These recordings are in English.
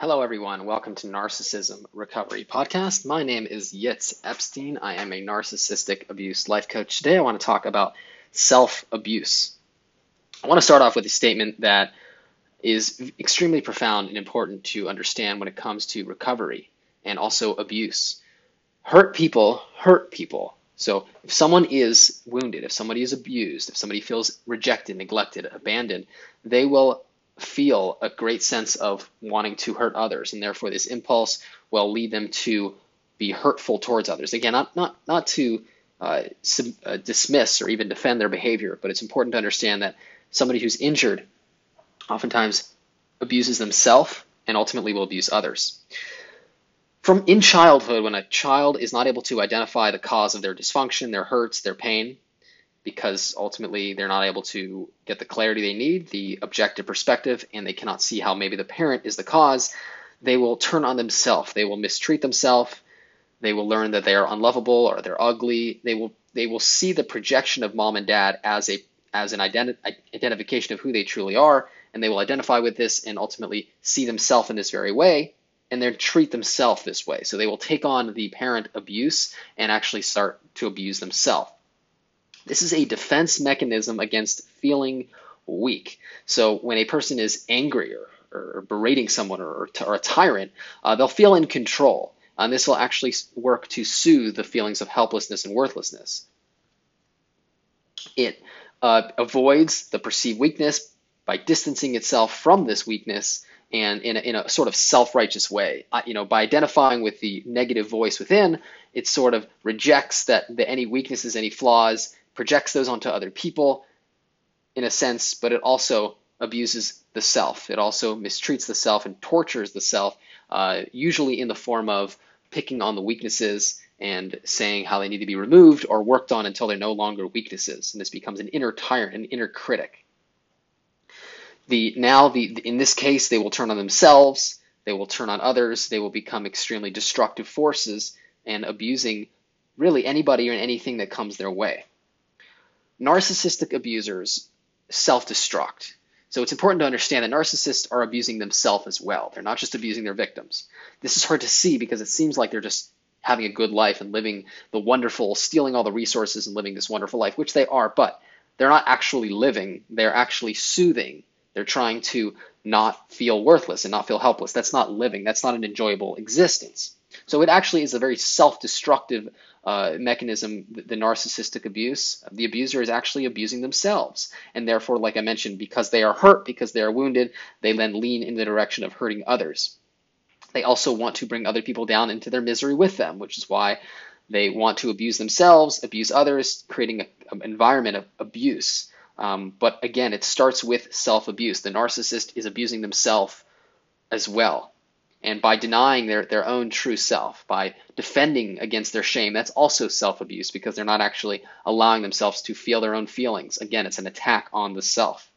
Hello, everyone. Welcome to Narcissism Recovery Podcast. My name is Yitz Epstein. I am a narcissistic abuse life coach. Today, I want to talk about self abuse. I want to start off with a statement that is extremely profound and important to understand when it comes to recovery and also abuse. Hurt people hurt people. So, if someone is wounded, if somebody is abused, if somebody feels rejected, neglected, abandoned, they will feel a great sense of wanting to hurt others, and therefore this impulse will lead them to be hurtful towards others. Again, not not not to uh, sub, uh, dismiss or even defend their behavior, but it's important to understand that somebody who's injured oftentimes abuses themselves and ultimately will abuse others. From in childhood, when a child is not able to identify the cause of their dysfunction, their hurts, their pain, because ultimately they're not able to get the clarity they need, the objective perspective, and they cannot see how maybe the parent is the cause, they will turn on themselves. They will mistreat themselves. They will learn that they are unlovable or they're ugly. They will they will see the projection of mom and dad as a as an identi- identification of who they truly are, and they will identify with this and ultimately see themselves in this very way, and then treat themselves this way. So they will take on the parent abuse and actually start to abuse themselves. This is a defense mechanism against feeling weak. So when a person is angry or, berating someone or, or a tyrant, uh, they'll feel in control. And this will actually work to soothe the feelings of helplessness and worthlessness. It uh, avoids the perceived weakness by distancing itself from this weakness and in a, in a sort of self-righteous way. Uh, you know, by identifying with the negative voice within, it sort of rejects that the, any weaknesses, any flaws, projects those onto other people in a sense, but it also abuses the self. It also mistreats the self and tortures the self, uh, usually in the form of picking on the weaknesses and saying how they need to be removed or worked on until they're no longer weaknesses. And this becomes an inner tyrant, an inner critic. The now the in this case they will turn on themselves, they will turn on others, they will become extremely destructive forces and abusing really anybody or anything that comes their way narcissistic abusers self destruct. So it's important to understand that narcissists are abusing themselves as well. They're not just abusing their victims. This is hard to see because it seems like they're just having a good life and living the wonderful, stealing all the resources and living this wonderful life, which they are, but they're not actually living. They're actually soothing. They're trying to not feel worthless and not feel helpless. That's not living. That's not an enjoyable existence. So it actually is a very self-destructive uh, mechanism, the, narcissistic abuse. The abuser is actually abusing themselves. And therefore, like I mentioned, because they are hurt, because they are wounded, they then lean in the direction of hurting others. They also want to bring other people down into their misery with them, which is why they want to abuse themselves, abuse others, creating an environment of abuse. Um, but again, it starts with self abuse. The narcissist is abusing themselves as well. And by denying their, their own true self, by defending against their shame, that's also self abuse because they're not actually allowing themselves to feel their own feelings. Again, it's an attack on the self.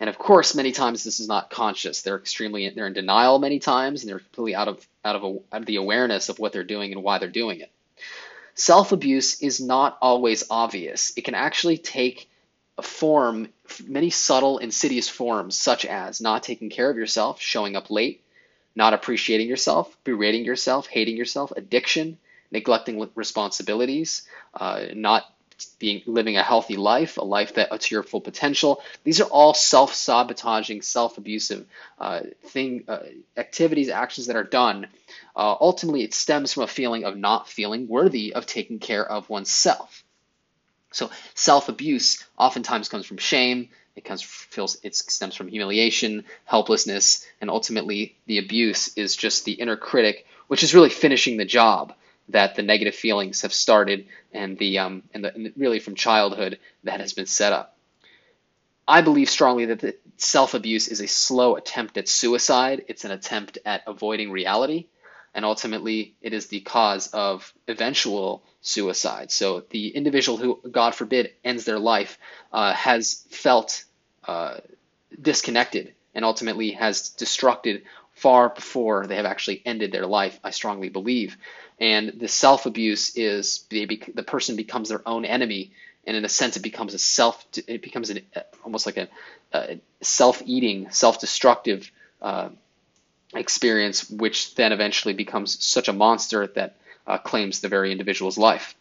And of course, many times this is not conscious. They're extremely they're in denial many times, and they're completely out of out of, a, out of the awareness of what they're doing and why they're doing it. Self abuse is not always obvious. It can actually take a form, many subtle, insidious forms, such as not taking care of yourself, showing up late, not appreciating yourself, berating yourself, hating yourself, addiction, neglecting responsibilities, uh, not being living a healthy life, a life that to your full potential. These are all self-sabotaging, self-abusive uh, thing uh, activities, actions that are done. Uh, ultimately, it stems from a feeling of not feeling worthy of taking care of oneself. So self-abuse oftentimes comes from shame, it comes feels it stems from humiliation, helplessness, and ultimately the abuse is just the inner critic, which is really finishing the job that the negative feelings have started and the um and, the, and really from childhood that has been set up. I believe strongly that self abuse is a slow attempt at suicide. It's an attempt at avoiding reality, and ultimately it is the cause of eventual suicide. So the individual who, God forbid, ends their life uh, has felt uh, disconnected and ultimately has destructed far before they have actually ended their life, I strongly believe. And the self abuse is the person becomes their own enemy, and in a sense, it becomes a self, it becomes an, almost like a, a self eating, self destructive uh, experience, which then eventually becomes such a monster that uh, claims the very individual's life.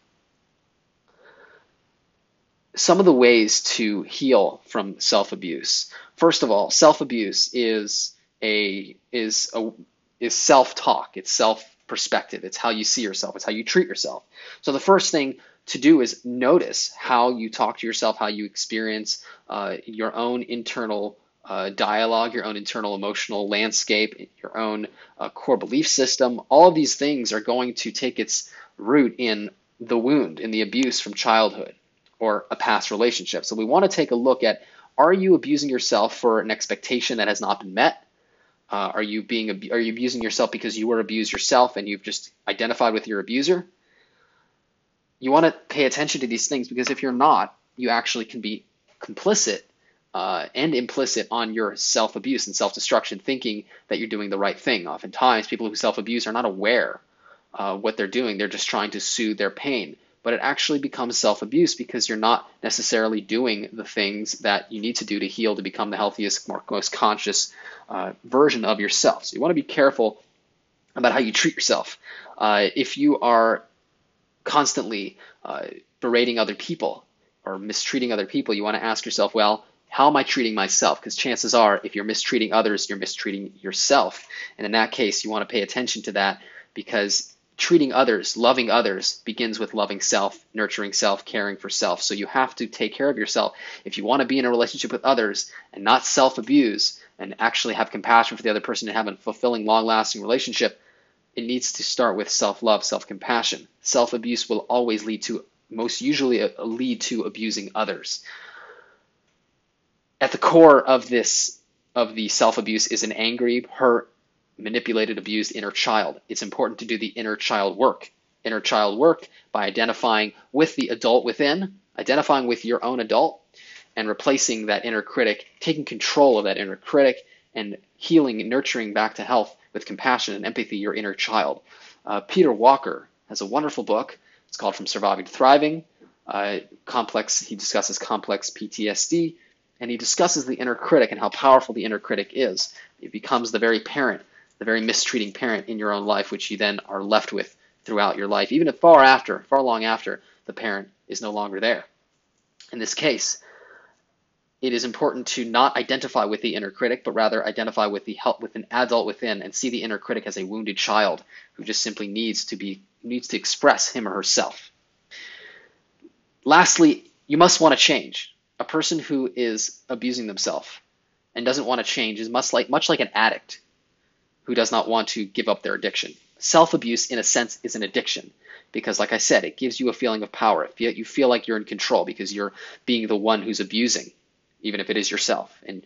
Some of the ways to heal from self-abuse. First of all, self-abuse is a is a is self-talk. It's self-perspective. It's how you see yourself. It's how you treat yourself. So the first thing to do is notice how you talk to yourself, how you experience uh, your own internal uh, dialogue, your own internal emotional landscape, your own uh, core belief system. All of these things are going to take its root in the wound, in the abuse from childhood or a past relationship. So we want to take a look at are you abusing yourself for an expectation that has not been met? Uh, are you being are you abusing yourself because you were abused yourself and you've just identified with your abuser? You want to pay attention to these things because if you're not, you actually can be complicit uh, and implicit on your self abuse and self destruction, thinking that you're doing the right thing. Oftentimes, people who self abuse are not aware uh, what they're doing, they're just trying to soothe their pain. But it actually becomes self abuse because you're not necessarily doing the things that you need to do to heal to become the healthiest, most conscious uh, version of yourself. So you want to be careful about how you treat yourself. Uh, if you are constantly uh, berating other people or mistreating other people, you want to ask yourself, well, how am I treating myself? Because chances are, if you're mistreating others, you're mistreating yourself. And in that case, you want to pay attention to that because treating others, loving others, begins with loving self, nurturing self, caring for self. So you have to take care of yourself. If you want to be in a relationship with others and not self abuse and actually have compassion for the other person and have a fulfilling, long lasting relationship, it needs to start with self love, self compassion. Self abuse will always lead to, most usually, uh, lead to abusing others at the core of this of the self-abuse is an angry, hurt, manipulated, abused inner child. It's important to do the inner child work. Inner child work by identifying with the adult within, identifying with your own adult, and replacing that inner critic, taking control of that inner critic, and healing and nurturing back to health with compassion and empathy your inner child. Uh, Peter Walker has a wonderful book. It's called From Surviving to Thriving. Uh, complex. He discusses complex PTSD and he discusses the inner critic and how powerful the inner critic is. It becomes the very parent, the very mistreating parent in your own life, which you then are left with throughout your life, even if far after, far long after the parent is no longer there. In this case, it is important to not identify with the inner critic, but rather identify with the help with an adult within and see the inner critic as a wounded child who just simply needs to be needs to express him or herself. Lastly, you must want to change a person who is abusing themselves and doesn't want to change is much like much like an addict who does not want to give up their addiction. Self-abuse, in a sense, is an addiction because, like I said, it gives you a feeling of power. You feel like you're in control because you're being the one who's abusing, even if it is yourself. And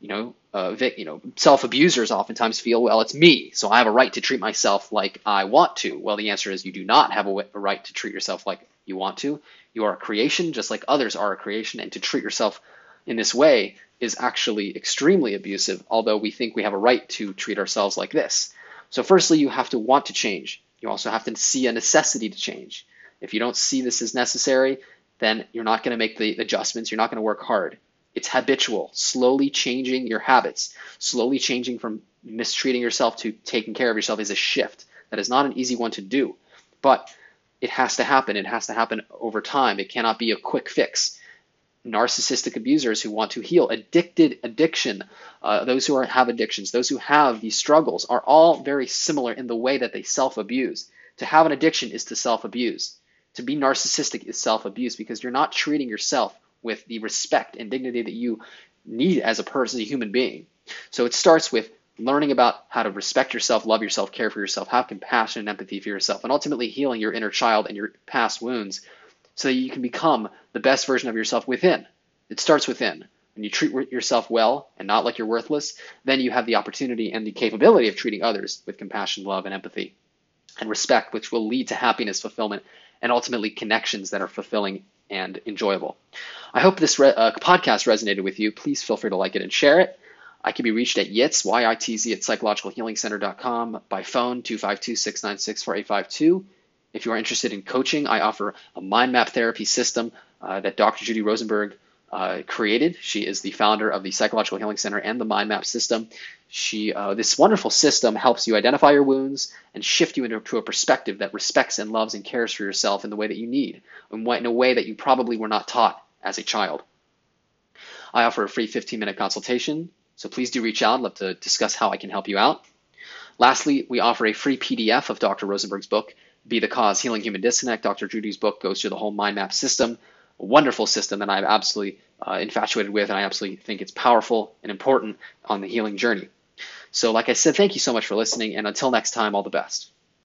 you know, uh, you know, self-abusers oftentimes feel, well, it's me, so I have a right to treat myself like I want to. Well, the answer is you do not have a right to treat yourself like you want to. You are a creation, just like others are a creation, and to treat yourself in this way is actually extremely abusive, although we think we have a right to treat ourselves like this. So, firstly, you have to want to change. You also have to see a necessity to change. If you don't see this as necessary, then you're not going to make the adjustments. You're not going to work hard. It's habitual, slowly changing your habits, slowly changing from mistreating yourself to taking care of yourself is a shift. That is not an easy one to do. But it has to happen. It has to happen over time. It cannot be a quick fix. Narcissistic abusers who want to heal, addicted addiction, uh, those who are, have addictions, those who have these struggles are all very similar in the way that they self abuse. To have an addiction is to self abuse. To be narcissistic is self abuse because you're not treating yourself with the respect and dignity that you need as a person, as a human being. So it starts with learning about how to respect yourself, love yourself, care for yourself, have compassion and empathy for yourself, and ultimately healing your inner child and your past wounds so that you can become the best version of yourself within. It starts within. When you treat yourself well and not like you're worthless, then you have the opportunity and the capability of treating others with compassion, love, and empathy and respect, which will lead to happiness, fulfillment, and ultimately connections that are fulfilling and enjoyable. I hope this re- uh, podcast resonated with you. Please feel free to like it and share it. I can be reached at YITZ, Y-I-T-Z, at psychologicalhealingcenter.com by phone, 252-696-4852. If you are interested in coaching, I offer a mind map therapy system uh, that Dr. Judy Rosenberg uh, created. She is the founder of the Psychological Healing Center and the Mind Map system. She, uh, this wonderful system helps you identify your wounds and shift you into a perspective that respects and loves and cares for yourself in the way that you need, in a way that you probably were not taught as a child. I offer a free 15 minute consultation, so please do reach out. I'd love to discuss how I can help you out. Lastly, we offer a free PDF of Dr. Rosenberg's book, Be the Cause Healing Human Disconnect. Dr. Judy's book goes through the whole mind map system, a wonderful system that I'm absolutely uh, infatuated with, and I absolutely think it's powerful and important on the healing journey. So, like I said, thank you so much for listening, and until next time, all the best.